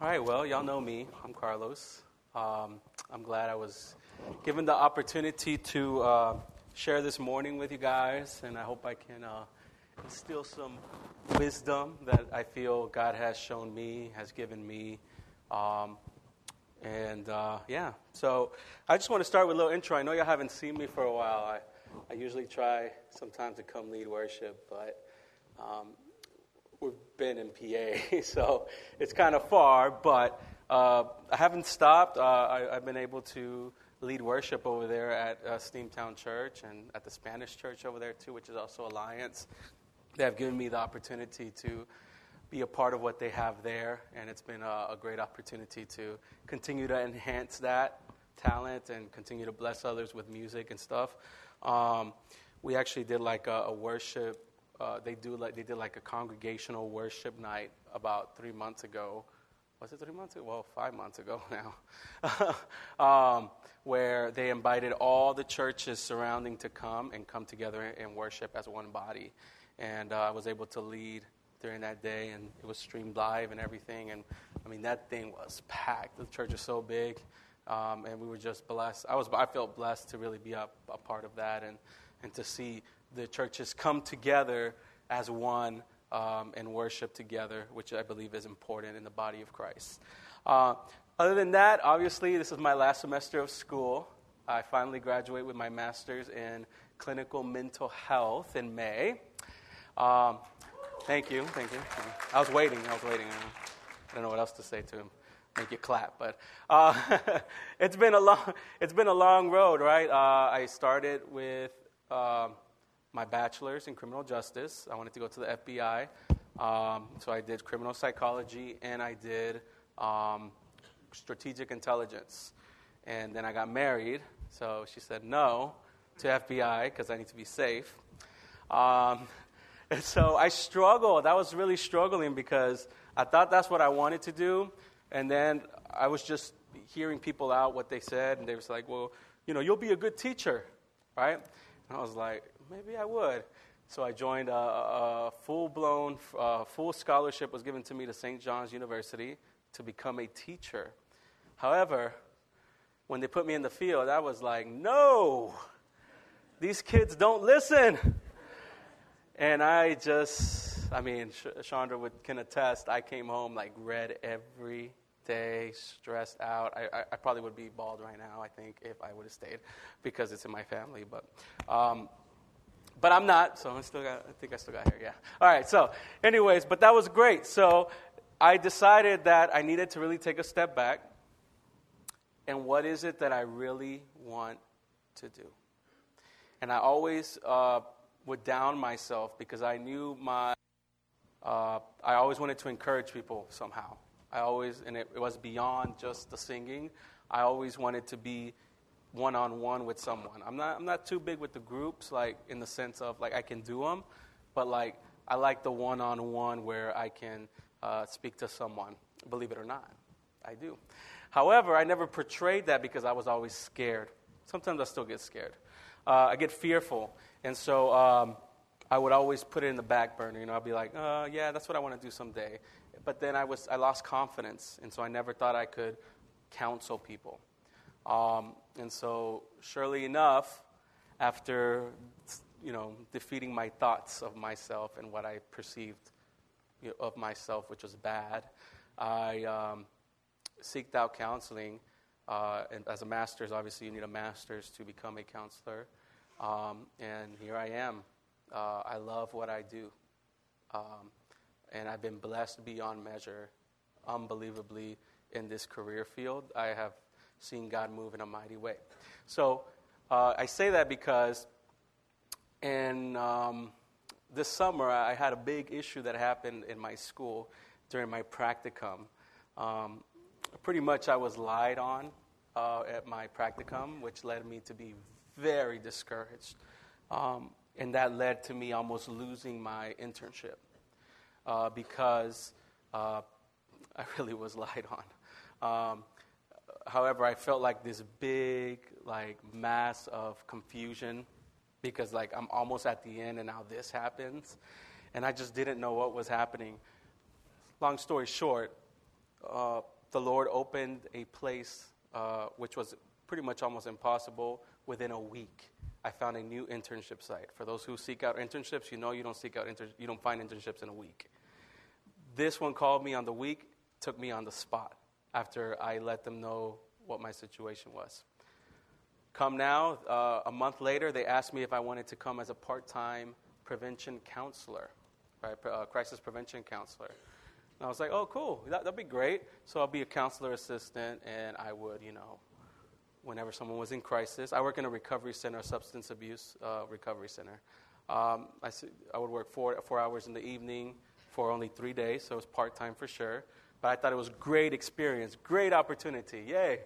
All right, well, y'all know me. I'm Carlos. Um, I'm glad I was given the opportunity to uh, share this morning with you guys, and I hope I can uh, instill some wisdom that I feel God has shown me, has given me. Um, and uh, yeah, so I just want to start with a little intro. I know y'all haven't seen me for a while. I, I usually try sometimes to come lead worship, but um, we've been in PA, so it's kind of far. But uh, I haven't stopped. Uh, I, have been able to lead worship over there at uh, Steamtown Church and at the Spanish church over there too, which is also Alliance. They have given me the opportunity to be a part of what they have there, and it's been a, a great opportunity to continue to enhance that talent and continue to bless others with music and stuff. Um, we actually did like a, a worship. Uh, they do like they did like a congregational worship night about three months ago. Was it three months ago? Well, five months ago now, um, where they invited all the churches surrounding to come and come together and worship as one body. And uh, I was able to lead during that day, and it was streamed live and everything. And I mean, that thing was packed. The church is so big um, and we were just blessed. I was I felt blessed to really be a, a part of that and and to see the churches come together as one um, and worship together, which I believe is important in the body of Christ. Uh, other than that, obviously, this is my last semester of school. I finally graduate with my master's in clinical mental health in May. Um, thank you, thank you. I was waiting. I was waiting. I don't know what else to say to him make you clap. But uh, it's been a long it's been a long road, right? Uh, I started with uh, my bachelor's in criminal justice. I wanted to go to the FBI, um, so I did criminal psychology and I did um, strategic intelligence. And then I got married, so she said no to FBI because I need to be safe. Um, and so I struggled. I was really struggling because I thought that's what I wanted to do. And then I was just hearing people out what they said, and they was like, well, you know, you'll be a good teacher, right? And I was like, maybe I would. So I joined a, a full-blown, uh, full scholarship was given to me to St. John's University to become a teacher. However, when they put me in the field, I was like, no, these kids don't listen. And I just, I mean, Chandra would, can attest, I came home like red every day, stressed out. I, I, I, probably would be bald right now, I think, if I would have stayed because it's in my family. But, um, but I'm not, so I still got, I think I still got hair, yeah. All right, so, anyways, but that was great. So I decided that I needed to really take a step back. And what is it that I really want to do? And I always uh, would down myself because I knew my, uh, I always wanted to encourage people somehow. I always, and it, it was beyond just the singing. I always wanted to be one on one with someone. I'm not, I'm not too big with the groups, like in the sense of like I can do them, but like I like the one on one where I can uh, speak to someone. Believe it or not, I do. However, I never portrayed that because I was always scared. Sometimes I still get scared. Uh, I get fearful, and so um, I would always put it in the back burner. You know, I'd be like, uh, "Yeah, that's what I want to do someday." but then I, was, I lost confidence, and so I never thought I could counsel people. Um, and so, surely enough, after you know defeating my thoughts of myself and what I perceived you know, of myself, which was bad, I um, seeked out counseling. Uh, and as a master's, obviously, you need a master's to become a counselor. Um, and here I am. Uh, I love what I do. Um, and I've been blessed beyond measure, unbelievably, in this career field. I have seen God move in a mighty way. So uh, I say that because in um, this summer, I had a big issue that happened in my school during my practicum. Um, pretty much, I was lied on uh, at my practicum, which led me to be very discouraged. Um, and that led to me almost losing my internship uh, because uh, I really was lied on. However, I felt like this big, like, mass of confusion because, like, I'm almost at the end and now this happens. And I just didn't know what was happening. Long story short, uh, the Lord opened a place uh, which was pretty much almost impossible within a week. I found a new internship site. For those who seek out internships, you know you don't seek out inter- you don't find internships in a week. This one called me on the week, took me on the spot after I let them know what my situation was. Come now, uh, a month later, they asked me if I wanted to come as a part time prevention counselor, right? Uh, crisis prevention counselor. And I was like, oh, cool, that, that'd be great. So I'll be a counselor assistant, and I would, you know, whenever someone was in crisis, I work in a recovery center, substance abuse uh, recovery center. Um, I, I would work four, four hours in the evening for only three days, so it was part time for sure. But I thought it was a great experience, great opportunity, yay.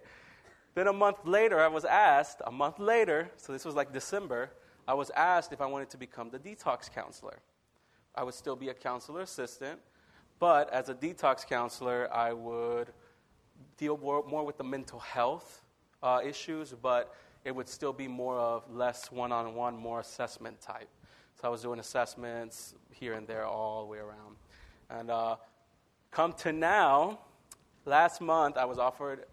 Then a month later, I was asked, a month later, so this was like December, I was asked if I wanted to become the detox counselor. I would still be a counselor assistant, but as a detox counselor, I would deal more, more with the mental health uh, issues, but it would still be more of less one on one, more assessment type. So I was doing assessments here and there all the way around. And uh, come to now, last month I was offered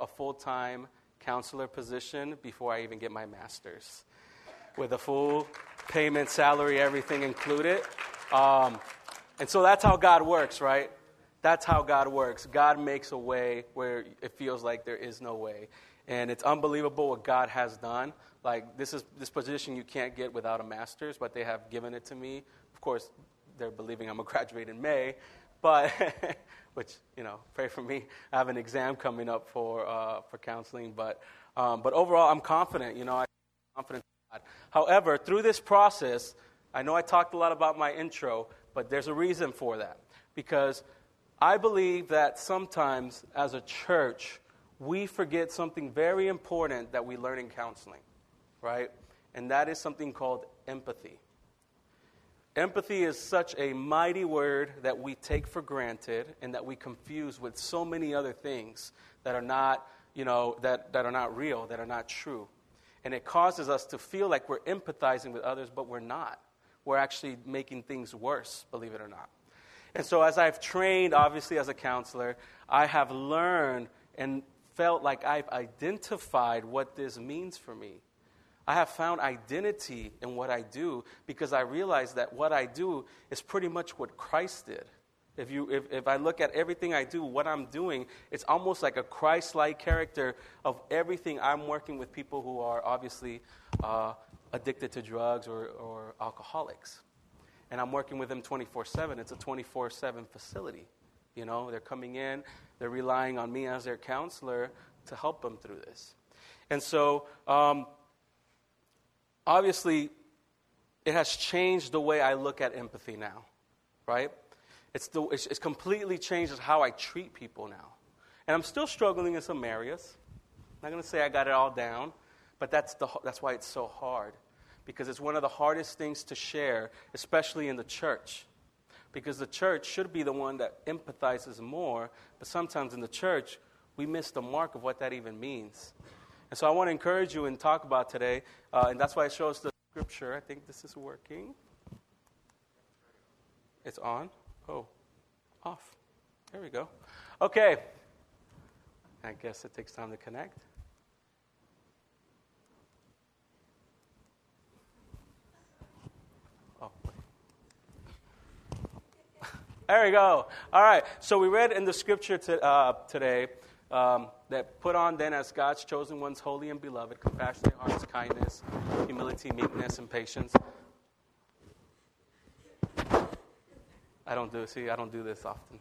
a full time counselor position before I even get my master's, with a full payment, salary, everything included. Um, and so that's how God works, right? That's how God works. God makes a way where it feels like there is no way. And it's unbelievable what God has done. Like, this is this position you can't get without a master's, but they have given it to me. Of course, they're believing I'm to graduate in May, but which you know, pray for me. I have an exam coming up for uh, for counseling, but um, but overall, I'm confident. You know, I'm confident. However, through this process, I know I talked a lot about my intro, but there's a reason for that because I believe that sometimes as a church we forget something very important that we learn in counseling, right? And that is something called empathy. Empathy is such a mighty word that we take for granted and that we confuse with so many other things that are not, you know, that, that are not real, that are not true. And it causes us to feel like we're empathizing with others, but we're not. We're actually making things worse, believe it or not. And so, as I've trained, obviously, as a counselor, I have learned and felt like I've identified what this means for me. I have found identity in what I do because I realize that what I do is pretty much what Christ did. If, you, if, if I look at everything I do, what I'm doing, it's almost like a Christ like character of everything I'm working with people who are obviously uh, addicted to drugs or, or alcoholics. And I'm working with them 24 7. It's a 24 7 facility. You know, they're coming in, they're relying on me as their counselor to help them through this. And so, um, obviously, it has changed the way I look at empathy now, right? It's, the, it's, it's completely changed how I treat people now. And I'm still struggling in some areas. I'm not going to say I got it all down, but that's, the, that's why it's so hard. Because it's one of the hardest things to share, especially in the church. Because the church should be the one that empathizes more, but sometimes in the church, we miss the mark of what that even means. And so I want to encourage you and talk about today, uh, and that's why it shows the scripture. I think this is working. It's on. Oh, off. There we go. Okay. I guess it takes time to connect. Oh. There we go. All right. So we read in the scripture to, uh, today um, that put on then as God's chosen ones, holy and beloved, compassionate hearts, kindness, humility, meekness, and patience. I don't do see, I don't do this often.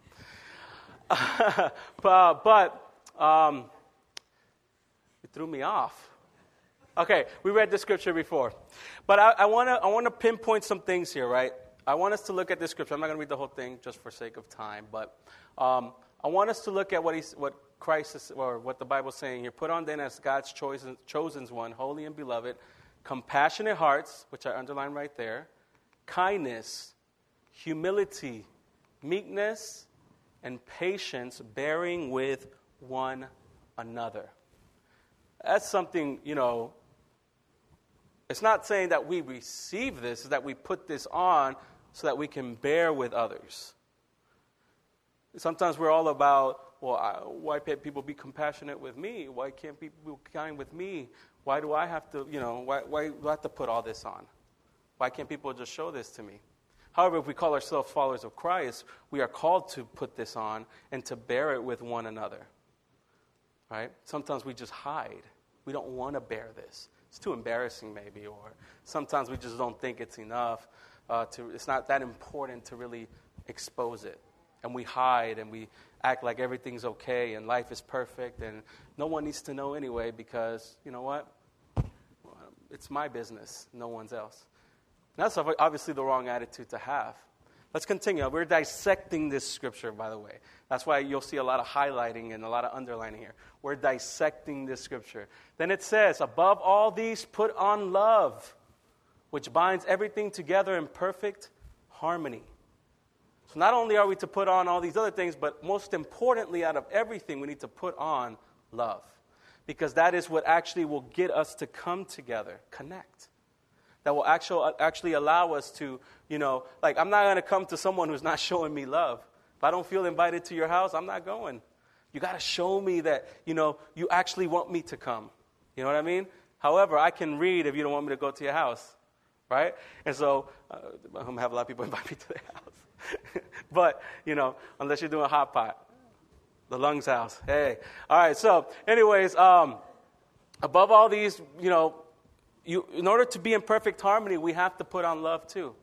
but, but um, it threw me off. Okay, we read the scripture before. But I, I want to I wanna pinpoint some things here, right? I want us to look at this scripture. I'm not going to read the whole thing just for sake of time, but um, I want us to look at what, he's, what Christ is, or what the Bible is saying here. Put on then as God's chosen, chosen one, holy and beloved, compassionate hearts, which I underline right there, kindness, humility, meekness, and patience, bearing with one another. That's something, you know, it's not saying that we receive this, it's that we put this on so that we can bear with others. Sometimes we're all about well, I, why can't people be compassionate with me? Why can't people be kind with me? Why do I have to, you know, why, why do I have to put all this on? Why can't people just show this to me? However, if we call ourselves followers of Christ, we are called to put this on and to bear it with one another. Right? Sometimes we just hide. We don't want to bear this. It's too embarrassing, maybe, or sometimes we just don't think it's enough. Uh, to, it's not that important to really expose it. And we hide and we act like everything's okay and life is perfect and no one needs to know anyway because, you know what? It's my business, no one's else. And that's obviously the wrong attitude to have. Let's continue. We're dissecting this scripture, by the way. That's why you'll see a lot of highlighting and a lot of underlining here. We're dissecting this scripture. Then it says, Above all these, put on love, which binds everything together in perfect harmony. So not only are we to put on all these other things, but most importantly, out of everything, we need to put on love. Because that is what actually will get us to come together, connect. That will actually, actually allow us to, you know, like I'm not going to come to someone who's not showing me love. If I don't feel invited to your house, I'm not going. You got to show me that, you know, you actually want me to come. You know what I mean? However, I can read if you don't want me to go to your house, right? And so uh, I'm going to have a lot of people invite me to their house. but, you know, unless you're doing hot pot, the lungs house. Hey. All right, so, anyways, um, above all these, you know, you, in order to be in perfect harmony, we have to put on love too.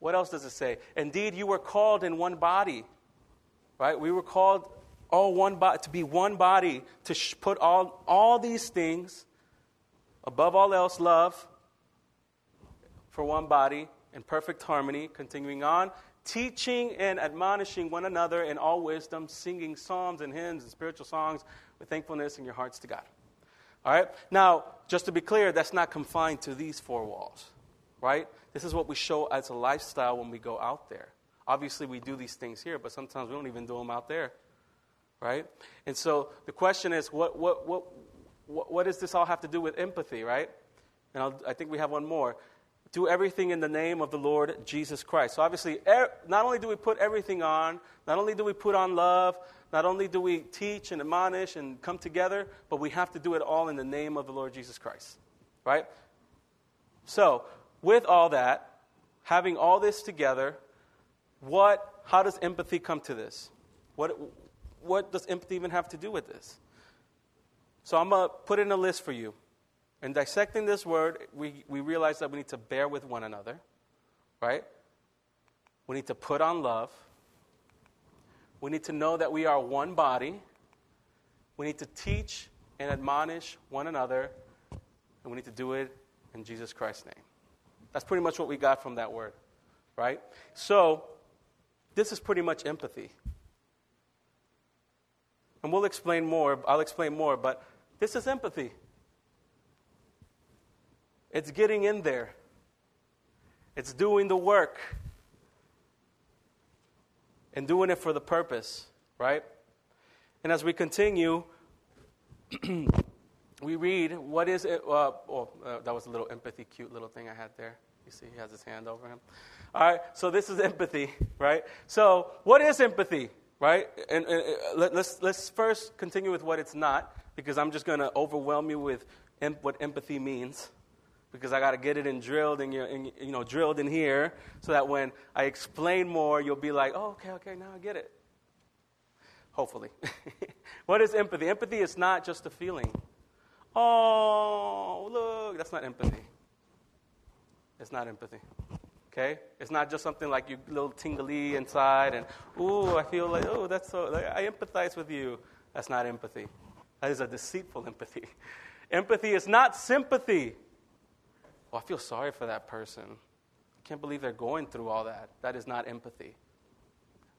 What else does it say? Indeed, you were called in one body, right? We were called all one body to be one body to sh- put all all these things above all else, love for one body in perfect harmony. Continuing on, teaching and admonishing one another in all wisdom, singing psalms and hymns and spiritual songs with thankfulness in your hearts to God. All right? Now, just to be clear, that's not confined to these four walls, right? This is what we show as a lifestyle when we go out there. Obviously, we do these things here, but sometimes we don't even do them out there, right? And so the question is, what, what, what, what, what does this all have to do with empathy, right? And I'll, I think we have one more do everything in the name of the Lord Jesus Christ. So, obviously, er, not only do we put everything on, not only do we put on love, not only do we teach and admonish and come together, but we have to do it all in the name of the Lord Jesus Christ. Right? So, with all that, having all this together, what, how does empathy come to this? What, what does empathy even have to do with this? So, I'm going to put in a list for you. In dissecting this word, we, we realize that we need to bear with one another, right? We need to put on love. We need to know that we are one body. We need to teach and admonish one another, and we need to do it in Jesus Christ's name. That's pretty much what we got from that word, right? So, this is pretty much empathy. And we'll explain more. I'll explain more, but this is empathy. It's getting in there, it's doing the work and doing it for the purpose, right? And as we continue, we read, what is it? Uh, oh, uh, that was a little empathy, cute little thing I had there. You see, he has his hand over him. All right, so this is empathy, right? So, what is empathy, right? And, and uh, let, us let's first continue with what it's not, because I'm just going to overwhelm you with em- what empathy means because I got to get it in drilled in your, in, you know, drilled in here, so that when I explain more, you'll be like, oh, okay, okay, now I get it. Hopefully. what is empathy? Empathy is not just a feeling. Oh, look, that's not empathy. It's not empathy. Okay? It's not just something like you little tingly inside and, ooh, I feel like, oh, that's so, like, I empathize with you. That's not empathy. That is a deceitful empathy. Empathy is not sympathy I feel sorry for that person. I can't believe they're going through all that. That is not empathy.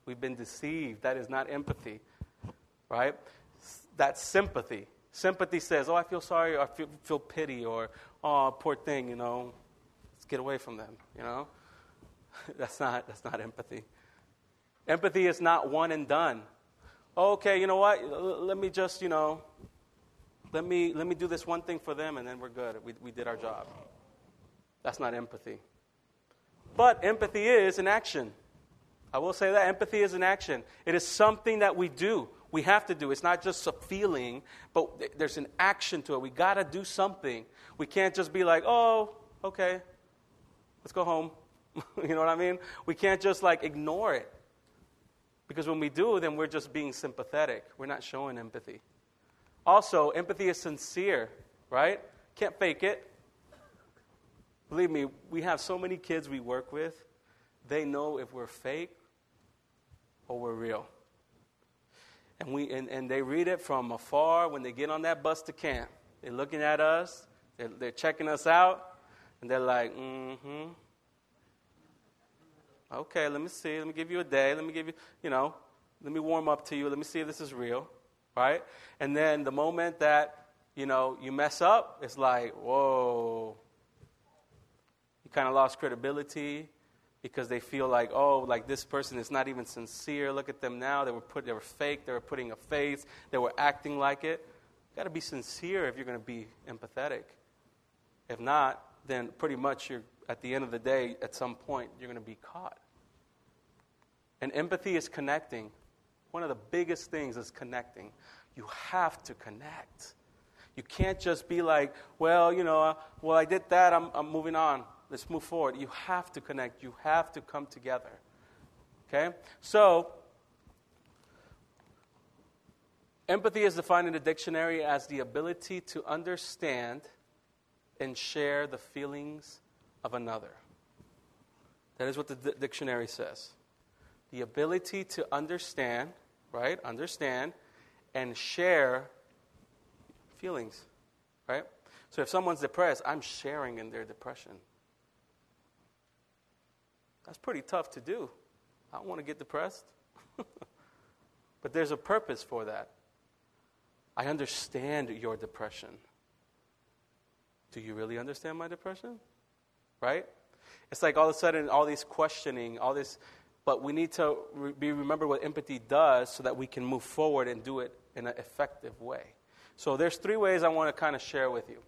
We've been deceived. That is not empathy, right? That's sympathy. Sympathy says, oh, I feel sorry, or I feel, feel pity, or oh, poor thing, you know. Let's get away from them, you know. that's, not, that's not empathy. Empathy is not one and done. Okay, you know what? Let me just, you know, let me, let me do this one thing for them, and then we're good. We, we did our job. That's not empathy. But empathy is an action. I will say that empathy is an action. It is something that we do. We have to do. It's not just a feeling, but there's an action to it. We got to do something. We can't just be like, oh, okay, let's go home. you know what I mean? We can't just like ignore it. Because when we do, then we're just being sympathetic. We're not showing empathy. Also, empathy is sincere, right? Can't fake it. Believe me, we have so many kids we work with, they know if we're fake or we're real. And, we, and, and they read it from afar when they get on that bus to camp. They're looking at us, they're, they're checking us out, and they're like, mm hmm. Okay, let me see. Let me give you a day. Let me give you, you know, let me warm up to you. Let me see if this is real, right? And then the moment that, you know, you mess up, it's like, whoa. You kind of lost credibility because they feel like, oh, like this person is not even sincere. Look at them now. They were put, they were fake. They were putting a face. They were acting like it. You got to be sincere if you're going to be empathetic. If not, then pretty much you're at the end of the day, at some point, you're going to be caught. And empathy is connecting. One of the biggest things is connecting. You have to connect. You can't just be like, well, you know, uh, well, I did that, I'm, I'm moving on. Let's move forward. You have to connect. You have to come together. Okay? So, empathy is defined in the dictionary as the ability to understand and share the feelings of another. That is what the d- dictionary says. The ability to understand, right? Understand and share feelings, right? So if someone's depressed, I'm sharing in their depression. That's pretty tough to do. I don't want to get depressed. but there's a purpose for that. I understand your depression. Do you really understand my depression? right? It's like all of a sudden, all these questioning, all this, but we need to re- be remember what empathy does so that we can move forward and do it in an effective way. So there's three ways I want to kind of share with you.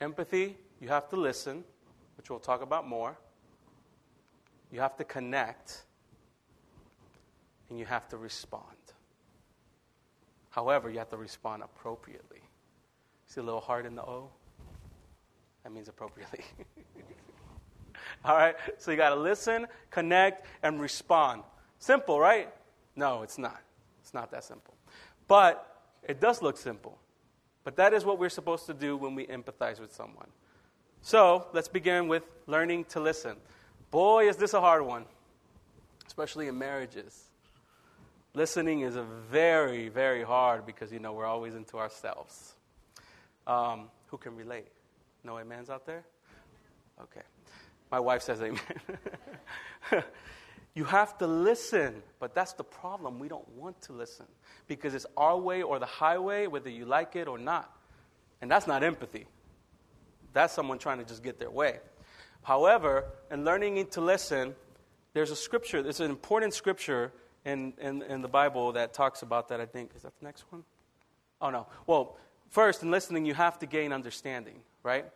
Empathy, you have to listen, which we'll talk about more. You have to connect, and you have to respond. However, you have to respond appropriately. See a little heart in the O? That means appropriately. All right? So you got to listen, connect, and respond. Simple, right? No, it's not. It's not that simple. But it does look simple. But that is what we're supposed to do when we empathize with someone. So let's begin with learning to listen. Boy, is this a hard one, especially in marriages. Listening is a very, very hard because, you know, we're always into ourselves. Um, who can relate? No amens out there? Okay. My wife says amen. you have to listen, but that's the problem. We don't want to listen because it's our way or the highway, whether you like it or not. And that's not empathy. That's someone trying to just get their way. However, in learning to listen, there's a scripture, there's an important scripture in, in, in the Bible that talks about that, I think. Is that the next one? Oh, no. Well, first, in listening, you have to gain understanding right?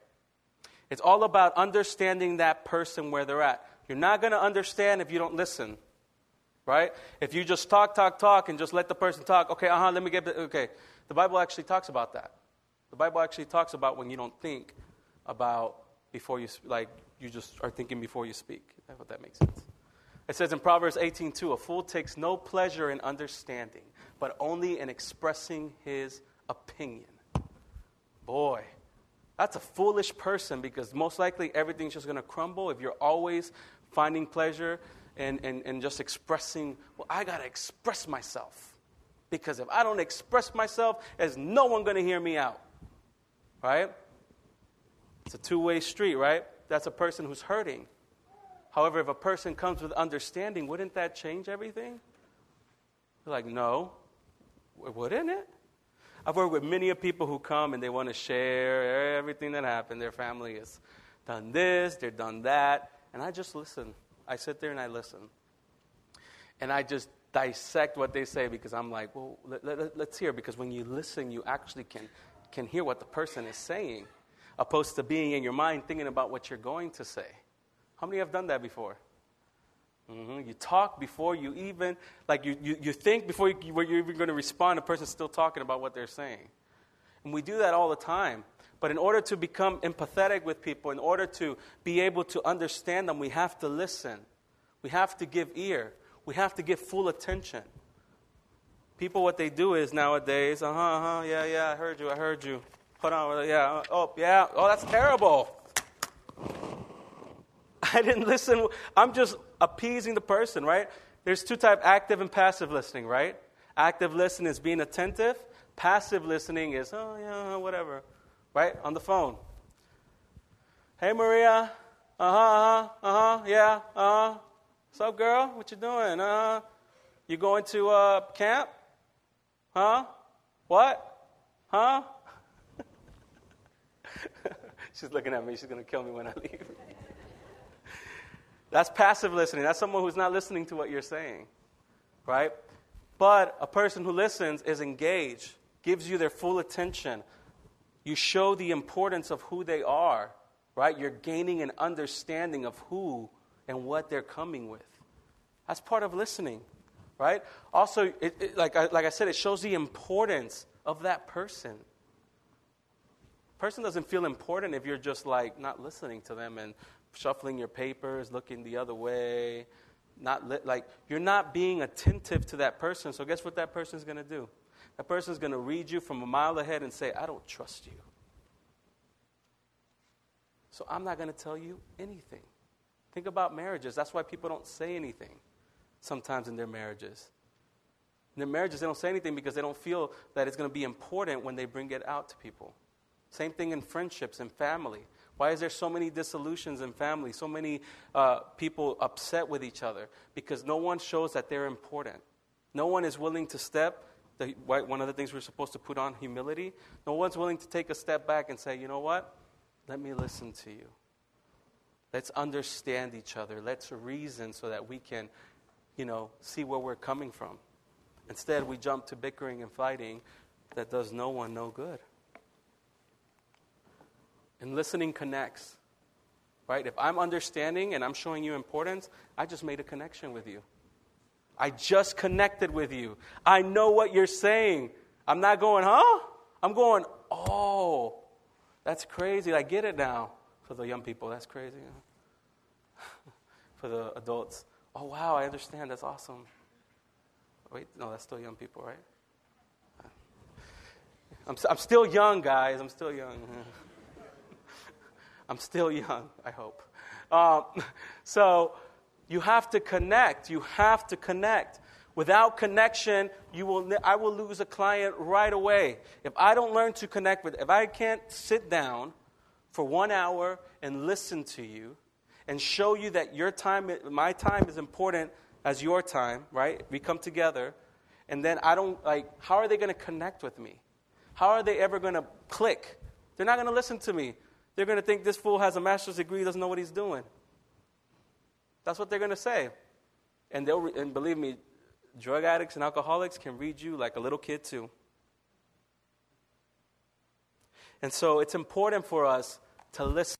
It's all about understanding that person where they're at. You're not going to understand if you don't listen, right? If you just talk, talk, talk, and just let the person talk, okay, uh huh, let me get, the, okay. The Bible actually talks about that. The Bible actually talks about when you don't think about before you, like, you just are thinking before you speak. I hope that makes sense. It says in Proverbs 18:2, a fool takes no pleasure in understanding, but only in expressing his opinion. Boy, that's a foolish person because most likely everything's just going to crumble if you're always finding pleasure and, and, and just expressing, well, I got to express myself. Because if I don't express myself, there's no one going to hear me out. Right? It's a two way street, right? That's a person who's hurting. However, if a person comes with understanding, wouldn't that change everything? You're like, no. Wouldn't it? I've worked with many of people who come and they want to share everything that happened. Their family has done this, they've done that. And I just listen. I sit there and I listen. And I just dissect what they say because I'm like, well, let, us let, hear. Because when you listen, you actually can, can hear what the person is saying, opposed to being in your mind thinking about what you're going to say. How many have done that before? Mm-hmm. You talk before you even, like you, you, you think before you, you're even going to respond, a person's still talking about what they're saying. And we do that all the time. But in order to become empathetic with people, in order to be able to understand them, we have to listen. We have to give ear. We have to give full attention. People, what they do is nowadays, uh huh, uh huh, yeah, yeah, I heard you, I heard you. Hold on, yeah, oh, yeah, oh, that's terrible. I didn't listen. I'm just appeasing the person, right? There's two type active and passive listening, right? Active listening is being attentive. Passive listening is, oh, yeah, whatever, right? On the phone. Hey, Maria. Uh huh, uh huh, uh huh, yeah, uh huh. What's up, girl? What you doing? Uh huh. You going to uh, camp? Huh? What? Huh? She's looking at me. She's going to kill me when I leave. That's passive listening. That's someone who's not listening to what you're saying, right? But a person who listens is engaged, gives you their full attention. You show the importance of who they are, right? You're gaining an understanding of who and what they're coming with. That's part of listening right? Also, it, it, like, like I said, it shows the importance of that person. Person doesn't feel important if you're just like not listening to them and shuffling your papers, looking the other way, not li- like you're not being attentive to that person. So guess what that person's going to do? That person's going to read you from a mile ahead and say, "I don't trust you." So I'm not going to tell you anything. Think about marriages. That's why people don't say anything sometimes in their marriages. In their marriages, they don't say anything because they don't feel that it's going to be important when they bring it out to people. Same thing in friendships and family. Why is there so many dissolutions in family? So many uh, people upset with each other? Because no one shows that they're important. No one is willing to step. The, one of the things we're supposed to put on humility. No one's willing to take a step back and say, you know what? Let me listen to you. Let's understand each other. Let's reason so that we can you know, see where we're coming from. Instead, we jump to bickering and fighting that does no one no good. And listening connects, right? If I'm understanding and I'm showing you importance, I just made a connection with you. I just connected with you. I know what you're saying. I'm not going, huh? I'm going, oh, that's crazy. I get it now. For the young people, that's crazy. For the adults, Oh, wow, I understand. That's awesome. Wait, no, that's still young people, right? I'm, I'm still young, guys. I'm still young. I'm still young, I hope. Um, so you have to connect. You have to connect. Without connection, you will, I will lose a client right away. If I don't learn to connect with, if I can't sit down for one hour and listen to you, and show you that your time, my time is important as your time, right? We come together, and then I don't, like, how are they going to connect with me? How are they ever going to click? They're not going to listen to me. They're going to think this fool has a master's degree, doesn't know what he's doing. That's what they're going to say. And, they'll, and believe me, drug addicts and alcoholics can read you like a little kid, too. And so it's important for us to listen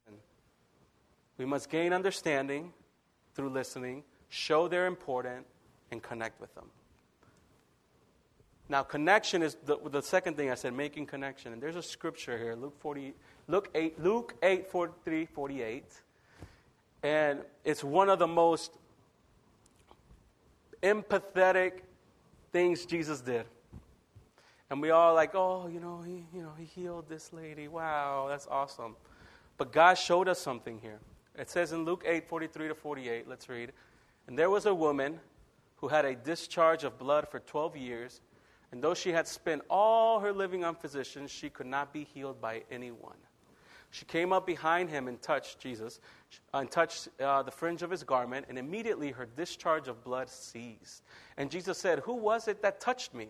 we must gain understanding through listening, show they're important, and connect with them. Now, connection is the, the second thing I said, making connection. And there's a scripture here, Luke 40, Luke 8, Luke 8, 43, 48. And it's one of the most empathetic things Jesus did. And we all like, oh, you know, he, you know, he healed this lady. Wow, that's awesome. But God showed us something here. It says in Luke 8 43 to 48, let's read. And there was a woman who had a discharge of blood for 12 years, and though she had spent all her living on physicians, she could not be healed by anyone. She came up behind him and touched Jesus, and touched uh, the fringe of his garment, and immediately her discharge of blood ceased. And Jesus said, Who was it that touched me?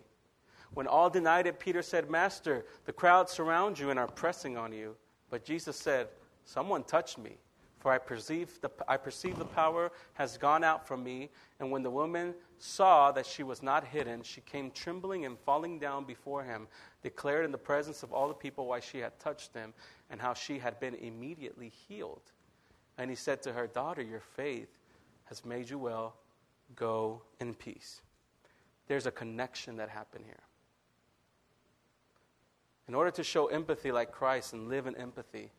When all denied it, Peter said, Master, the crowd surround you and are pressing on you. But Jesus said, Someone touched me for I perceive, the, I perceive the power has gone out from me. And when the woman saw that she was not hidden, she came trembling and falling down before him, declared in the presence of all the people why she had touched him and how she had been immediately healed. And he said to her, Daughter, your faith has made you well. Go in peace. There's a connection that happened here. In order to show empathy like Christ and live in empathy,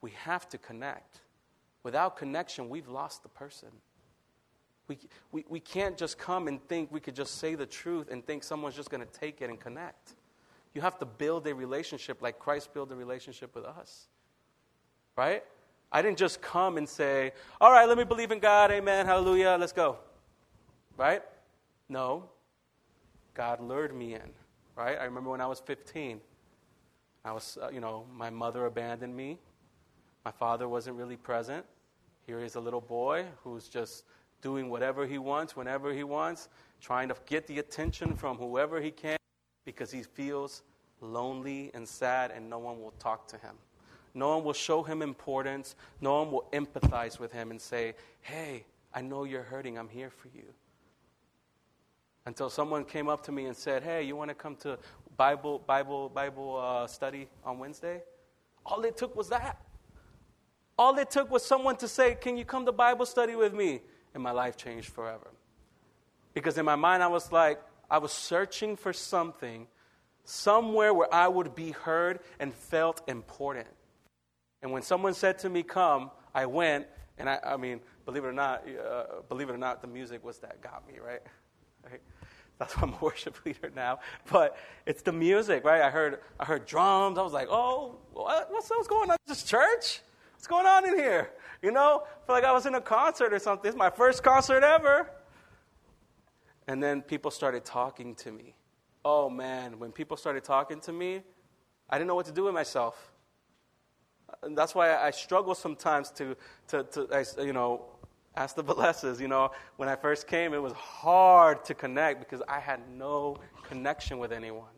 we have to connect. Without connection, we've lost the person. We, we, we can't just come and think we could just say the truth and think someone's just going to take it and connect. You have to build a relationship like Christ built a relationship with us. Right? I didn't just come and say, all right, let me believe in God, amen, hallelujah, let's go. Right? No. God lured me in. Right? I remember when I was 15. I was, uh, you know, my mother abandoned me. My father wasn't really present. Here is a little boy who's just doing whatever he wants, whenever he wants, trying to get the attention from whoever he can because he feels lonely and sad and no one will talk to him. No one will show him importance. No one will empathize with him and say, Hey, I know you're hurting. I'm here for you. Until someone came up to me and said, Hey, you want to come to Bible, Bible, Bible uh, study on Wednesday? All it took was that. All it took was someone to say, Can you come to Bible study with me? And my life changed forever. Because in my mind, I was like, I was searching for something, somewhere where I would be heard and felt important. And when someone said to me, Come, I went, and I, I mean, believe it or not, uh, believe it or not, the music was that got me, right? That's why I'm a worship leader now. But it's the music, right? I heard, I heard drums. I was like, oh, what, what's, what's going on? This church? What's going on in here? You know, I feel like I was in a concert or something. It's my first concert ever. And then people started talking to me. Oh man, when people started talking to me, I didn't know what to do with myself. And that's why I struggle sometimes to, to, to you know, ask the Valesas. You know, when I first came, it was hard to connect because I had no connection with anyone.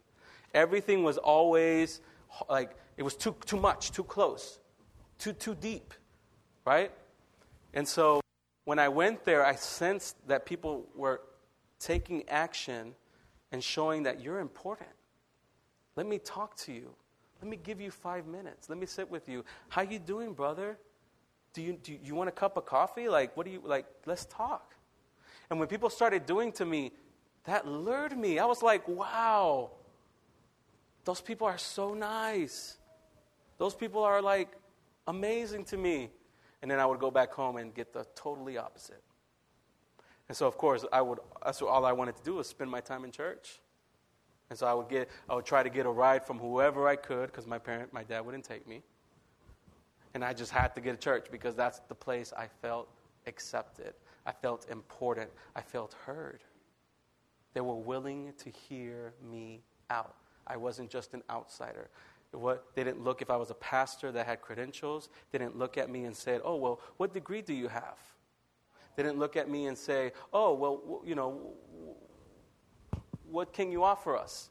Everything was always like it was too too much, too close, too too deep, right? And so when I went there, I sensed that people were taking action and showing that you're important. Let me talk to you. Let me give you five minutes. Let me sit with you. How you doing, brother? Do you, do you want a cup of coffee? Like, what do you, like, let's talk. And when people started doing to me, that lured me. I was like, wow, those people are so nice. Those people are like amazing to me. And then I would go back home and get the totally opposite. And so, of course, I would, that's all I wanted to do was spend my time in church. And so I would get, I would try to get a ride from whoever I could because my parent, my dad wouldn't take me. And I just had to get a church because that's the place I felt accepted. I felt important. I felt heard. They were willing to hear me out. I wasn't just an outsider. What, they didn't look if I was a pastor that had credentials. They didn't look at me and said, "Oh, well, what degree do you have?" They didn't look at me and say, "Oh, well, you know, what can you offer us?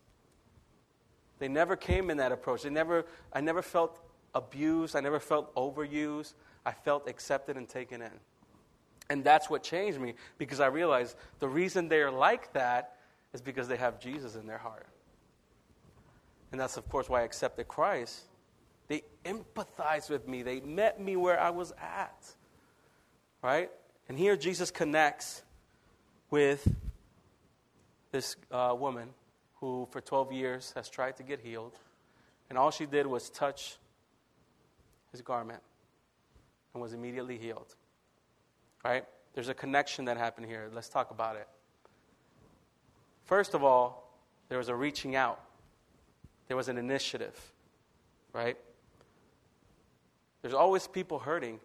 They never came in that approach. They never, I never felt abused. I never felt overused. I felt accepted and taken in. And that's what changed me because I realized the reason they're like that is because they have Jesus in their heart. And that's, of course, why I accepted Christ. They empathized with me, they met me where I was at. Right? And here Jesus connects with this uh, woman who, for 12 years, has tried to get healed. And all she did was touch his garment and was immediately healed. Right? There's a connection that happened here. Let's talk about it. First of all, there was a reaching out, there was an initiative. Right? There's always people hurting.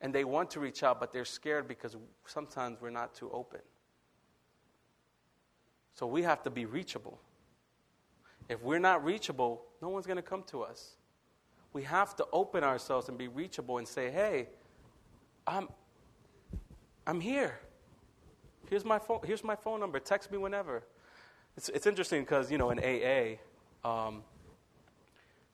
And they want to reach out, but they're scared because sometimes we're not too open. So we have to be reachable. If we're not reachable, no one's going to come to us. We have to open ourselves and be reachable and say, hey, I'm, I'm here. Here's my, phone, here's my phone number. Text me whenever. It's, it's interesting because, you know, in AA, um,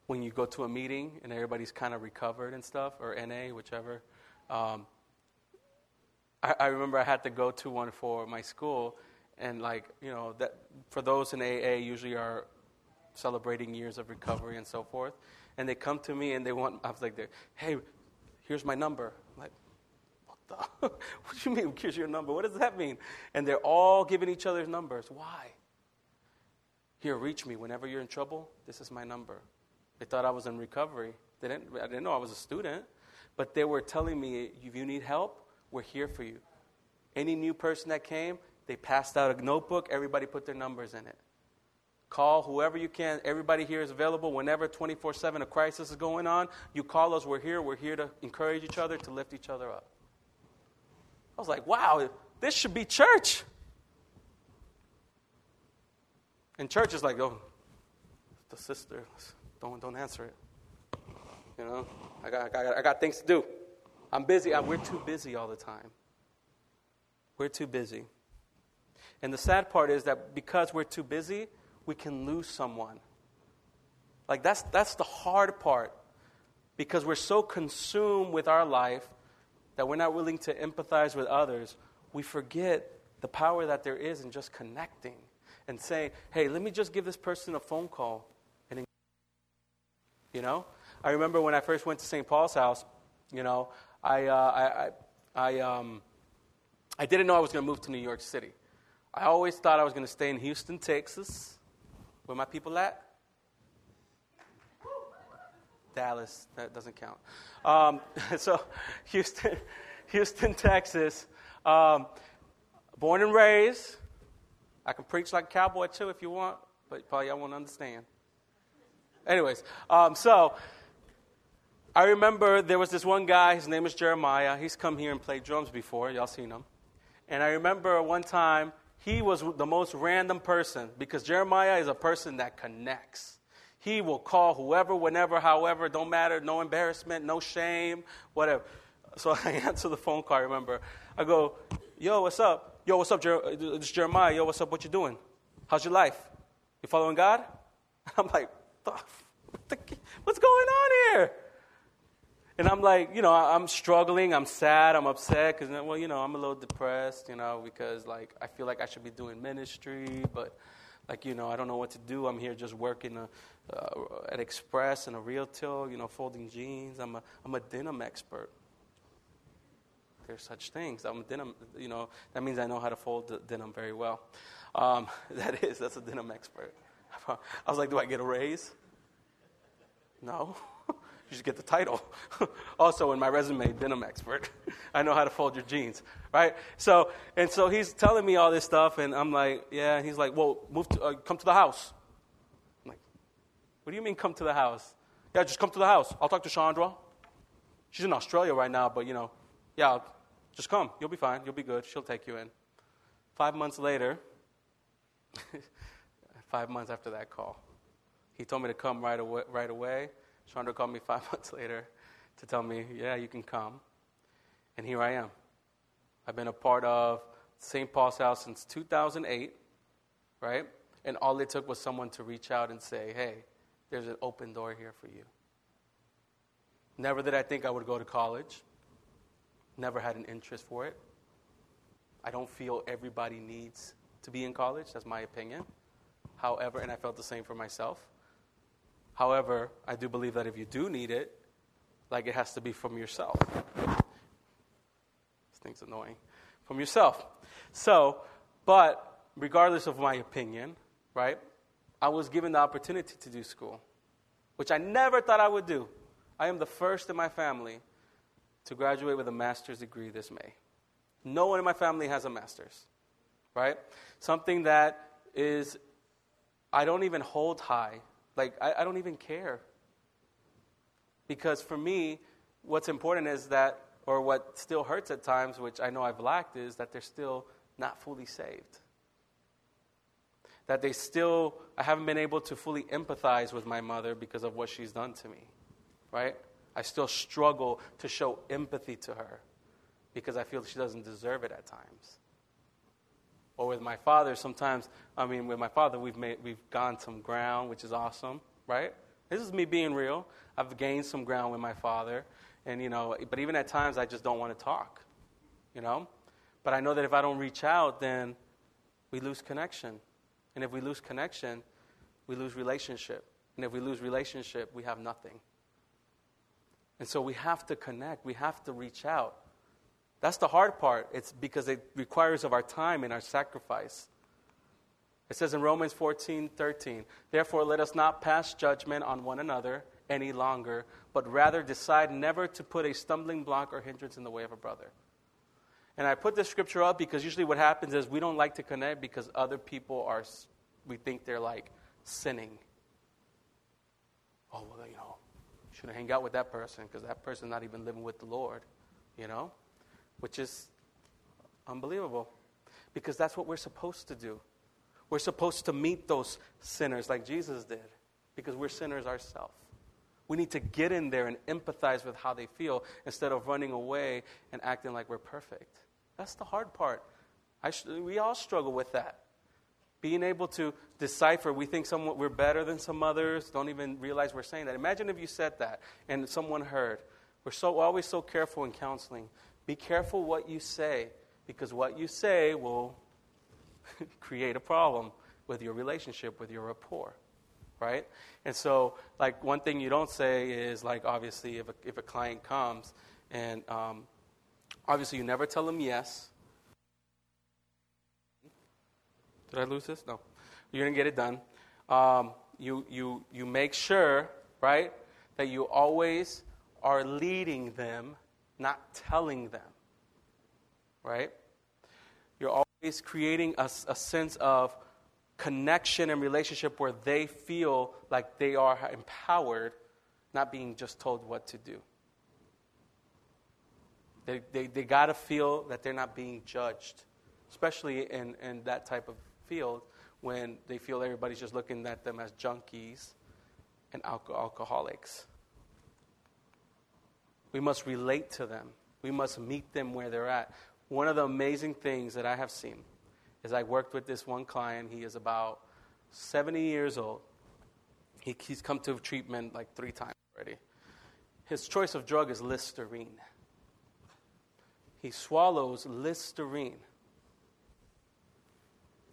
when you go to a meeting and everybody's kind of recovered and stuff, or NA, whichever, um, I, I remember I had to go to one for my school, and like you know that for those in AA usually are celebrating years of recovery and so forth, and they come to me and they want I was like, "Hey, here's my number." I'm like, well, what do you mean, here's your number? What does that mean? And they're all giving each other numbers. Why? Here, reach me whenever you're in trouble. This is my number. They thought I was in recovery. They didn't, I didn't know I was a student, but they were telling me, if you need help, we're here for you. Any new person that came, they passed out a notebook, everybody put their numbers in it. Call whoever you can. Everybody here is available whenever 24 7 a crisis is going on. You call us, we're here. We're here to encourage each other, to lift each other up. I was like, wow, this should be church. And church is like, oh, the sister, don't, don't answer it. You know, I got, I, got, I got things to do. I'm busy. I, we're too busy all the time. We're too busy. And the sad part is that because we're too busy, we can lose someone. Like, that's, that's the hard part. Because we're so consumed with our life that we're not willing to empathize with others, we forget the power that there is in just connecting and saying, hey, let me just give this person a phone call. And, you know? I remember when I first went to St. Paul's house, you know, I, uh, I, I, I, um, I didn't know I was going to move to New York City. I always thought I was going to stay in Houston, Texas. Where my people at? Dallas. That doesn't count. Um, so, Houston, Houston, Texas. Um, born and raised. I can preach like a cowboy too if you want, but probably y'all won't understand. Anyways, um, so I remember there was this one guy, his name is Jeremiah. He's come here and played drums before. Y'all seen him. And I remember one time he was the most random person because Jeremiah is a person that connects. He will call whoever, whenever, however, don't matter, no embarrassment, no shame, whatever. So I answer the phone call, I remember. I go, Yo, what's up? Yo, what's up, Jer- it's Jeremiah. Yo, what's up? What you doing? How's your life? You following God? I'm like, what's going on here? And I'm like, you know, I'm struggling, I'm sad, I'm upset because, well, you know, I'm a little depressed, you know, because like I feel like I should be doing ministry, but like, you know, I don't know what to do. I'm here just working a, uh, at Express and a Realtil, you know, folding jeans. I'm a, I'm a denim expert. There's such things. I'm a denim, you know, that means I know how to fold denim very well. Um, that is, that's a denim expert. I was like, do I get a raise? No. You should get the title. also, in my resume, denim expert. I know how to fold your jeans, right? So, and so he's telling me all this stuff, and I'm like, yeah. And he's like, well, move to, uh, come to the house. I'm like, what do you mean, come to the house? Yeah, just come to the house. I'll talk to Chandra. She's in Australia right now, but you know, yeah, I'll, just come. You'll be fine. You'll be good. She'll take you in. Five months later, five months after that call, he told me to come right away. Right away. Chandra called me five months later to tell me, yeah, you can come. And here I am. I've been a part of St. Paul's House since 2008, right? And all it took was someone to reach out and say, hey, there's an open door here for you. Never did I think I would go to college. Never had an interest for it. I don't feel everybody needs to be in college. That's my opinion. However, and I felt the same for myself. However, I do believe that if you do need it, like it has to be from yourself. This thing's annoying. From yourself. So, but regardless of my opinion, right, I was given the opportunity to do school, which I never thought I would do. I am the first in my family to graduate with a master's degree this May. No one in my family has a master's, right? Something that is, I don't even hold high like, I, I don't even care. Because for me, what's important is that, or what still hurts at times, which I know I've lacked, is that they're still not fully saved. That they still, I haven't been able to fully empathize with my mother because of what she's done to me, right? I still struggle to show empathy to her because I feel she doesn't deserve it at times. Or with my father, sometimes, I mean, with my father, we've, made, we've gone some ground, which is awesome, right? This is me being real. I've gained some ground with my father. And, you know, but even at times, I just don't want to talk, you know? But I know that if I don't reach out, then we lose connection. And if we lose connection, we lose relationship. And if we lose relationship, we have nothing. And so we have to connect. We have to reach out. That's the hard part. It's because it requires of our time and our sacrifice. It says in Romans 14, 13, Therefore let us not pass judgment on one another any longer, but rather decide never to put a stumbling block or hindrance in the way of a brother. And I put this scripture up because usually what happens is we don't like to connect because other people are, we think they're like sinning. Oh, well, you know, shouldn't hang out with that person because that person's not even living with the Lord, you know? Which is unbelievable because that's what we're supposed to do. We're supposed to meet those sinners like Jesus did because we're sinners ourselves. We need to get in there and empathize with how they feel instead of running away and acting like we're perfect. That's the hard part. Sh- we all struggle with that. Being able to decipher, we think we're better than some others, don't even realize we're saying that. Imagine if you said that and someone heard. We're so always so careful in counseling. Be careful what you say, because what you say will create a problem with your relationship, with your rapport, right? And so, like, one thing you don't say is, like, obviously, if a, if a client comes, and um, obviously you never tell them yes. Did I lose this? No. You're going to get it done. Um, you, you, you make sure, right, that you always are leading them, not telling them, right? You're always creating a, a sense of connection and relationship where they feel like they are empowered, not being just told what to do. They, they, they got to feel that they're not being judged, especially in, in that type of field when they feel everybody's just looking at them as junkies and alcoholics. We must relate to them. We must meet them where they're at. One of the amazing things that I have seen is I worked with this one client. He is about 70 years old. He, he's come to treatment like three times already. His choice of drug is Listerine. He swallows Listerine.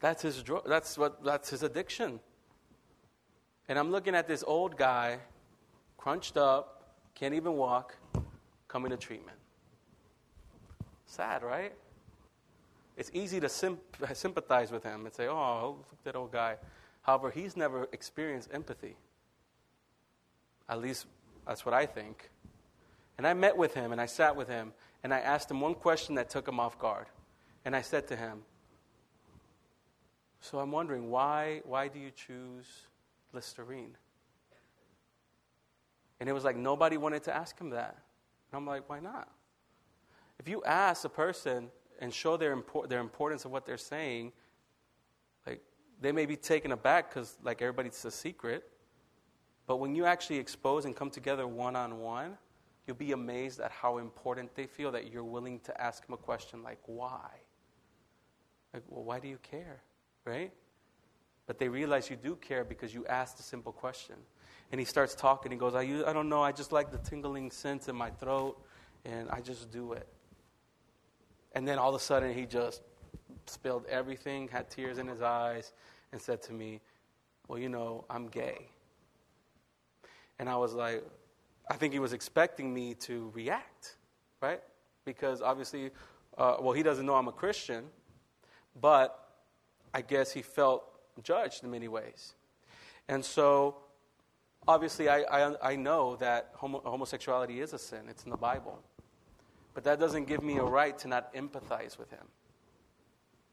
That's his drug. That's what. That's his addiction. And I'm looking at this old guy, crunched up, can't even walk, coming to treatment. Sad, right? It's easy to sympathize with him and say, oh, look at that old guy. However, he's never experienced empathy. At least that's what I think. And I met with him and I sat with him and I asked him one question that took him off guard. And I said to him, So I'm wondering, why, why do you choose Listerine? And it was like nobody wanted to ask him that. And I'm like, why not? If you ask a person and show their, impor- their importance of what they're saying, like they may be taken aback because like everybody's a secret. But when you actually expose and come together one on one, you'll be amazed at how important they feel that you're willing to ask them a question like, why? Like, well, why do you care? Right? But they realize you do care because you asked a simple question. And he starts talking. He goes, I, I don't know. I just like the tingling sense in my throat, and I just do it. And then all of a sudden, he just spilled everything, had tears in his eyes, and said to me, Well, you know, I'm gay. And I was like, I think he was expecting me to react, right? Because obviously, uh, well, he doesn't know I'm a Christian, but I guess he felt judged in many ways. And so, obviously, I, I, I know that homo- homosexuality is a sin, it's in the Bible. But that doesn't give me a right to not empathize with him.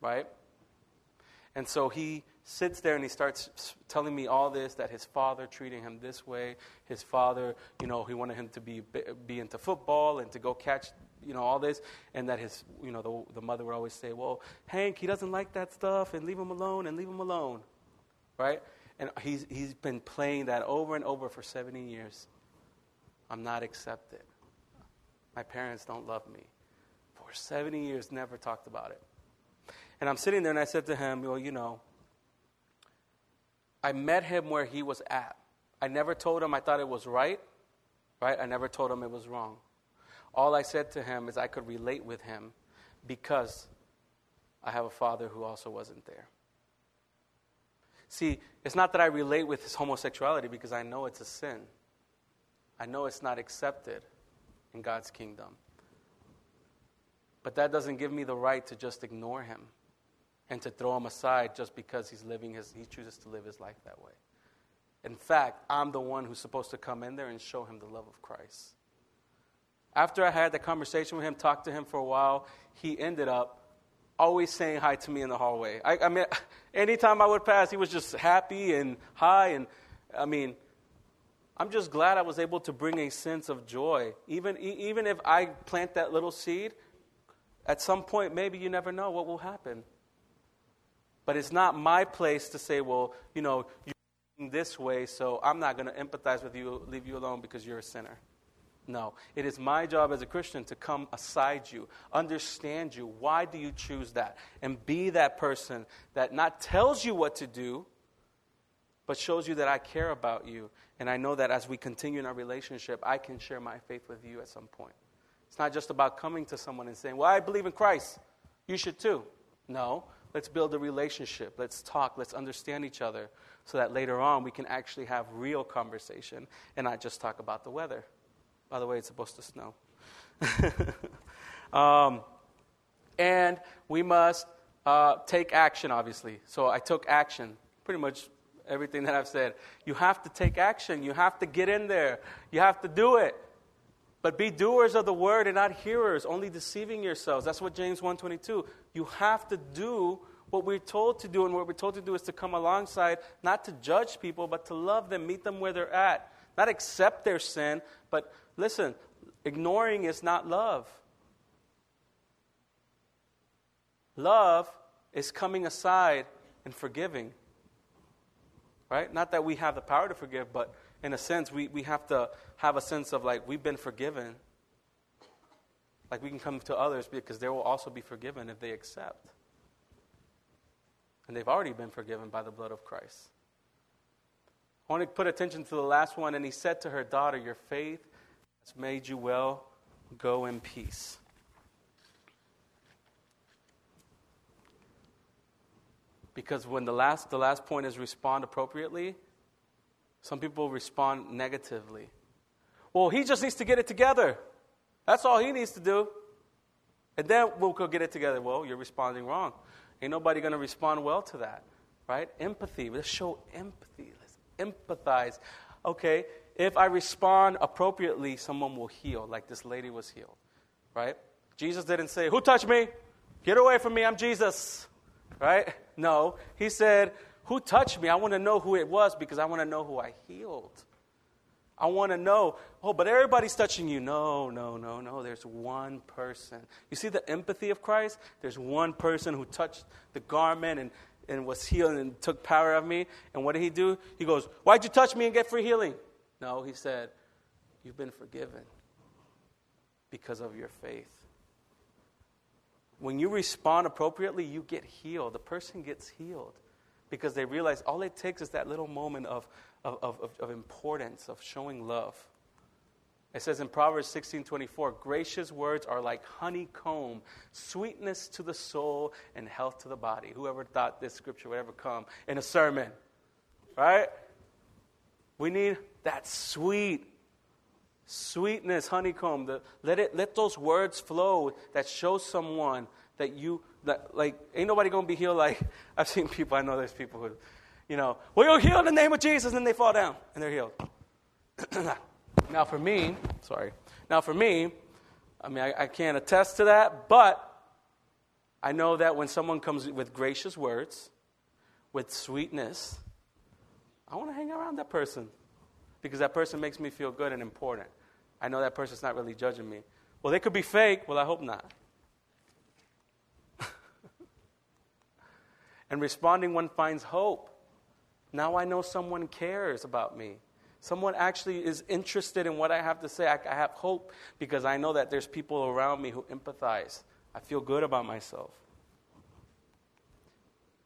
Right? And so he sits there and he starts telling me all this that his father treating him this way. His father, you know, he wanted him to be, be into football and to go catch, you know, all this. And that his, you know, the, the mother would always say, well, Hank, he doesn't like that stuff and leave him alone and leave him alone. Right? And he's, he's been playing that over and over for 70 years. I'm not accepted. My parents don't love me. For 70 years, never talked about it. And I'm sitting there and I said to him, Well, you know, I met him where he was at. I never told him I thought it was right, right? I never told him it was wrong. All I said to him is I could relate with him because I have a father who also wasn't there. See, it's not that I relate with his homosexuality because I know it's a sin. I know it's not accepted in God's kingdom. But that doesn't give me the right to just ignore him and to throw him aside just because he's living his, he chooses to live his life that way. In fact, I'm the one who's supposed to come in there and show him the love of Christ. After I had that conversation with him, talked to him for a while, he ended up always saying hi to me in the hallway. I, I mean, anytime I would pass, he was just happy and hi. And I mean, I'm just glad I was able to bring a sense of joy. Even, even if I plant that little seed, at some point, maybe you never know what will happen. But it's not my place to say, well, you know, you're this way, so I'm not going to empathize with you, leave you alone because you're a sinner. No, it is my job as a Christian to come aside you, understand you. Why do you choose that? And be that person that not tells you what to do, but shows you that I care about you. And I know that as we continue in our relationship, I can share my faith with you at some point. It's not just about coming to someone and saying, Well, I believe in Christ. You should too. No, let's build a relationship. Let's talk. Let's understand each other so that later on we can actually have real conversation and not just talk about the weather. By the way, it's supposed to snow. um, and we must uh, take action, obviously. So I took action, pretty much everything that I've said. You have to take action. You have to get in there. You have to do it. But be doers of the word and not hearers, only deceiving yourselves. That's what James 1:22. You have to do what we're told to do, and what we're told to do is to come alongside, not to judge people, but to love them, meet them where they're at. Not accept their sin, but listen, ignoring is not love. Love is coming aside and forgiving. Right? Not that we have the power to forgive, but in a sense, we, we have to have a sense of like, we've been forgiven. Like we can come to others because they will also be forgiven if they accept. And they've already been forgiven by the blood of Christ. I want to put attention to the last one. And he said to her, Daughter, your faith has made you well. Go in peace. Because when the last, the last point is respond appropriately, some people respond negatively. Well, he just needs to get it together. That's all he needs to do. And then we'll go get it together. Well, you're responding wrong. Ain't nobody going to respond well to that, right? Empathy. Let's show empathy. Let's empathize. Okay, if I respond appropriately, someone will heal, like this lady was healed, right? Jesus didn't say, Who touched me? Get away from me, I'm Jesus, right? No, he said, Who touched me? I want to know who it was because I want to know who I healed. I want to know, oh, but everybody's touching you. No, no, no, no. There's one person. You see the empathy of Christ? There's one person who touched the garment and, and was healed and took power of me. And what did he do? He goes, Why'd you touch me and get free healing? No, he said, You've been forgiven because of your faith. When you respond appropriately, you get healed. The person gets healed because they realize all it takes is that little moment of, of, of, of importance, of showing love. It says in Proverbs 16 24, gracious words are like honeycomb, sweetness to the soul and health to the body. Whoever thought this scripture would ever come in a sermon, right? We need that sweet, sweetness, honeycomb. The, let, it, let those words flow that show someone that you, that, like, ain't nobody to be healed like, I've seen people, I know there's people who, you know, well, you'll heal in the name of Jesus, and they fall down, and they're healed. now, for me, sorry. Now, for me, I mean, I, I can't attest to that, but I know that when someone comes with gracious words, with sweetness, I want to hang around that person because that person makes me feel good and important. I know that person's not really judging me. Well, they could be fake. Well, I hope not. and responding, one finds hope. Now I know someone cares about me. Someone actually is interested in what I have to say. I, I have hope because I know that there's people around me who empathize. I feel good about myself.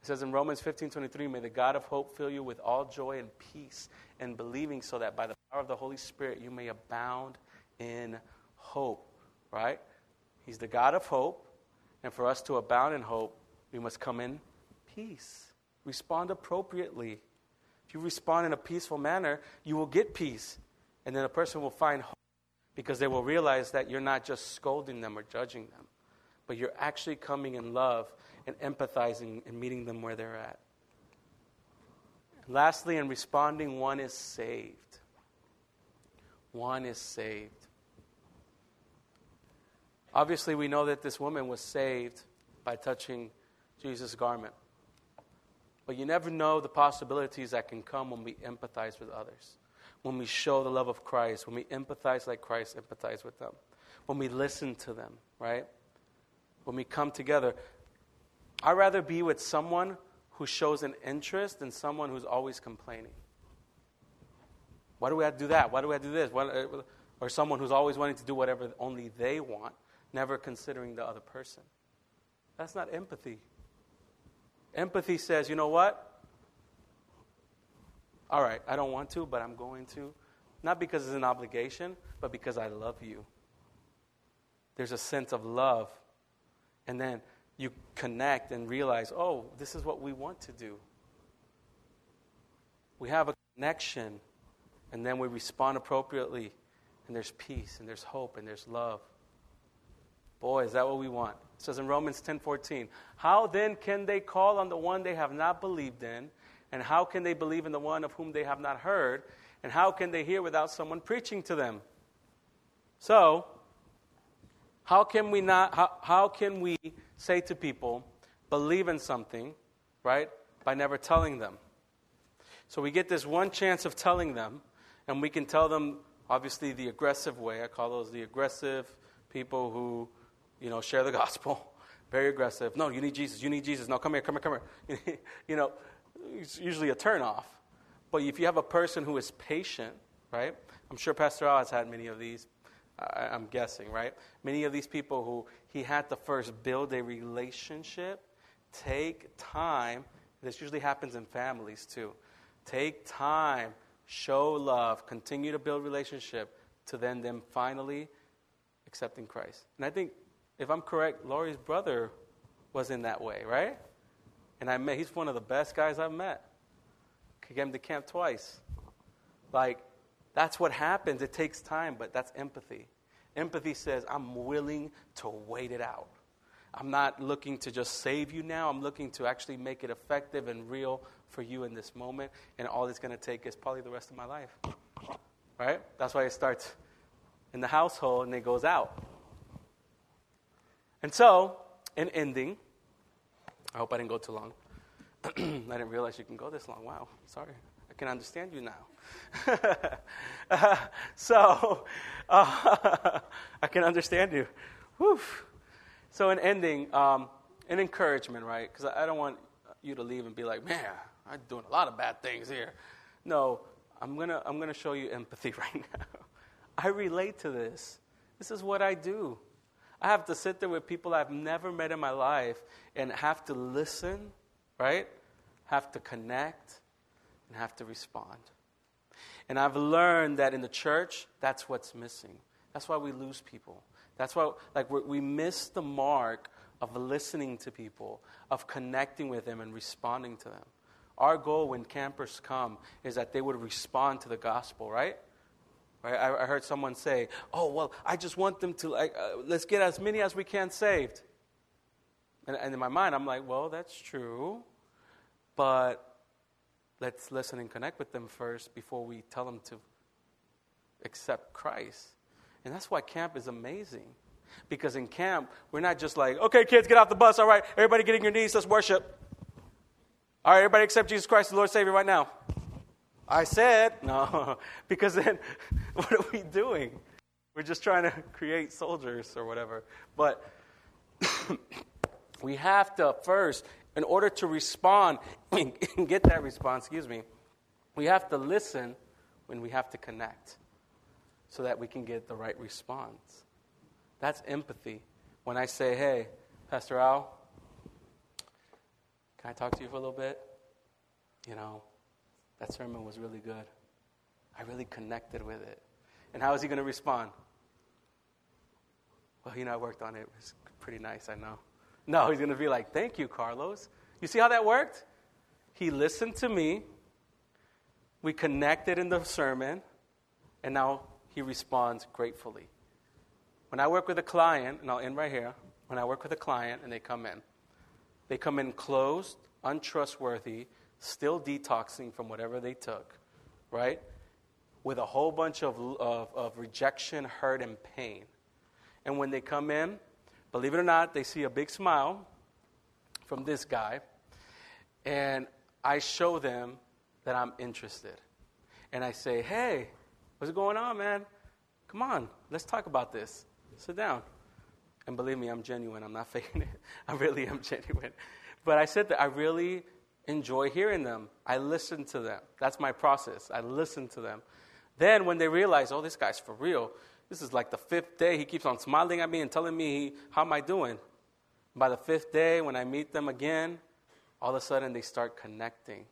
It says in Romans 15 23, may the God of hope fill you with all joy and peace and believing, so that by the power of the Holy Spirit you may abound in hope. Right? He's the God of hope. And for us to abound in hope, we must come in peace. Respond appropriately. If you respond in a peaceful manner, you will get peace. And then a person will find hope because they will realize that you're not just scolding them or judging them, but you're actually coming in love and empathizing and meeting them where they're at. Lastly, in responding, one is saved. One is saved. Obviously, we know that this woman was saved by touching Jesus' garment. But you never know the possibilities that can come when we empathize with others, when we show the love of Christ, when we empathize like Christ empathize with them, when we listen to them, right? When we come together. I'd rather be with someone who shows an interest than someone who's always complaining. Why do we have to do that? Why do we have to do this? Why, uh, or someone who's always wanting to do whatever only they want, never considering the other person. That's not empathy. Empathy says, you know what? All right, I don't want to, but I'm going to. Not because it's an obligation, but because I love you. There's a sense of love. And then you connect and realize, oh, this is what we want to do. We have a connection, and then we respond appropriately, and there's peace, and there's hope, and there's love. Boy, is that what we want. It says in Romans 10:14, "How then can they call on the one they have not believed in? And how can they believe in the one of whom they have not heard? And how can they hear without someone preaching to them?" So, how can we not how, how can we say to people, believe in something, right? By never telling them. So we get this one chance of telling them, and we can tell them, obviously, the aggressive way. I call those the aggressive people who, you know, share the gospel. Very aggressive. No, you need Jesus. You need Jesus. No, come here, come here, come here. you know, it's usually a turnoff. But if you have a person who is patient, right? I'm sure Pastor Al has had many of these I, am guessing, right? Many of these people who he had to first build a relationship, take time. This usually happens in families too. Take time, show love, continue to build relationship to then them finally accepting Christ. And I think, if I'm correct, Laurie's brother was in that way, right? And I met, he's one of the best guys I've met. Came to camp twice. Like, that's what happens. It takes time, but that's empathy. Empathy says, I'm willing to wait it out. I'm not looking to just save you now. I'm looking to actually make it effective and real for you in this moment. And all it's going to take is probably the rest of my life. Right? That's why it starts in the household and it goes out. And so, in ending, I hope I didn't go too long. I didn't realize you can go this long. Wow, sorry I can understand you now. so, uh, I can understand you. Whew. So, in ending, um, an encouragement, right? Because I, I don't want you to leave and be like, man, I'm doing a lot of bad things here. No, I'm going to I'm going to show you empathy right now. I relate to this. This is what I do. I have to sit there with people I've never met in my life and have to listen, right? Have to connect, and have to respond. And I've learned that in the church, that's what's missing. That's why we lose people. That's why, like, we miss the mark of listening to people, of connecting with them and responding to them. Our goal when campers come is that they would respond to the gospel, right? Right? I, I heard someone say, "Oh, well, I just want them to like, uh, let's get as many as we can saved." And, and in my mind, I'm like, "Well, that's true, but let's listen and connect with them first before we tell them to accept Christ. And that's why camp is amazing. Because in camp, we're not just like, okay, kids, get off the bus. All right, everybody get in your knees. Let's worship. All right, everybody accept Jesus Christ as Lord Savior right now. I said, no. because then, what are we doing? We're just trying to create soldiers or whatever. But we have to first in order to respond and get that response, excuse me, we have to listen when we have to connect so that we can get the right response. That's empathy. When I say, hey, Pastor Al, can I talk to you for a little bit? You know, that sermon was really good. I really connected with it. And how is he going to respond? Well, you know, I worked on it. It was pretty nice, I know. No, he's going to be like, Thank you, Carlos. You see how that worked? He listened to me. We connected in the sermon. And now he responds gratefully. When I work with a client, and I'll end right here, when I work with a client and they come in. They come in closed, untrustworthy, still detoxing from whatever they took, right? With a whole bunch of, of, of rejection, hurt, and pain. And when they come in, believe it or not, they see a big smile from this guy. And I show them that I'm interested. And I say, hey, what's going on, man? Come on, let's talk about this. Sit down. And believe me, I'm genuine. I'm not faking it. I really am genuine. But I said that I really enjoy hearing them. I listen to them. That's my process. I listen to them. Then, when they realize, oh, this guy's for real, this is like the fifth day, he keeps on smiling at me and telling me, how am I doing? By the fifth day, when I meet them again, all of a sudden they start connecting.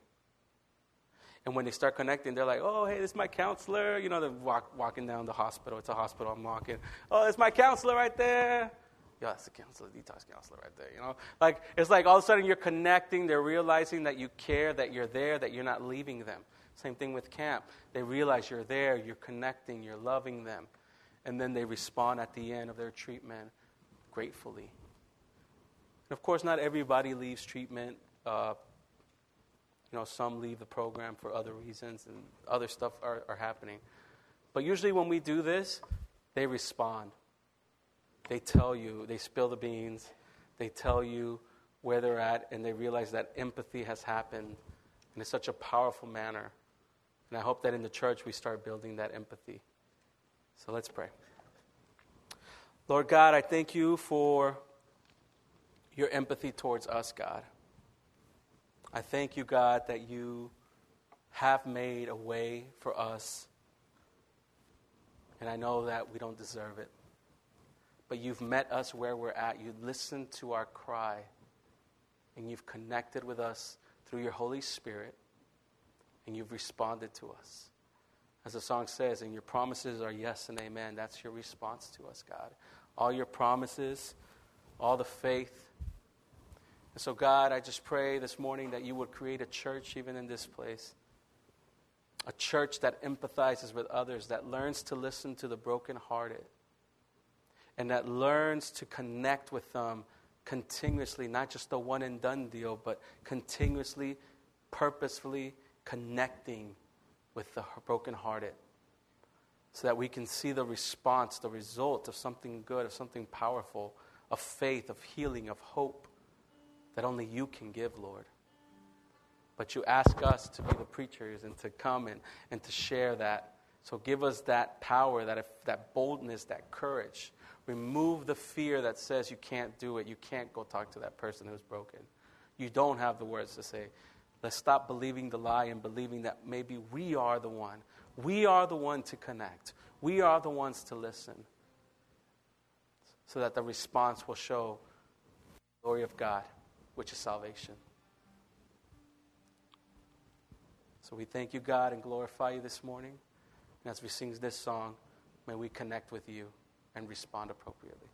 And when they start connecting, they're like, oh, hey, this is my counselor. You know, they're walk, walking down the hospital. It's a hospital I'm walking. Oh, it's my counselor right there. Yeah, that's the counselor, detox counselor right there. You know, like it's like all of a sudden you're connecting. They're realizing that you care, that you're there, that you're not leaving them. Same thing with camp. They realize you're there, you're connecting, you're loving them, and then they respond at the end of their treatment gratefully. And of course, not everybody leaves treatment. Uh, you know, some leave the program for other reasons, and other stuff are, are happening. But usually, when we do this, they respond. They tell you, they spill the beans, they tell you where they're at, and they realize that empathy has happened in such a powerful manner. And I hope that in the church we start building that empathy. So let's pray. Lord God, I thank you for your empathy towards us, God. I thank you, God, that you have made a way for us. And I know that we don't deserve it but you've met us where we're at. You listened to our cry, and you've connected with us through your Holy Spirit, and you've responded to us. As the song says, and your promises are yes and amen. That's your response to us, God. All your promises, all the faith. And so, God, I just pray this morning that you would create a church even in this place. A church that empathizes with others, that learns to listen to the brokenhearted and that learns to connect with them continuously, not just the one and done deal, but continuously, purposefully connecting with the brokenhearted so that we can see the response, the result of something good, of something powerful, of faith, of healing, of hope that only you can give, Lord. But you ask us to be the preachers and to come and, and to share that. So give us that power, that, that boldness, that courage Remove the fear that says you can't do it. You can't go talk to that person who's broken. You don't have the words to say. Let's stop believing the lie and believing that maybe we are the one. We are the one to connect. We are the ones to listen. So that the response will show the glory of God, which is salvation. So we thank you, God, and glorify you this morning. And as we sing this song, may we connect with you and respond appropriately.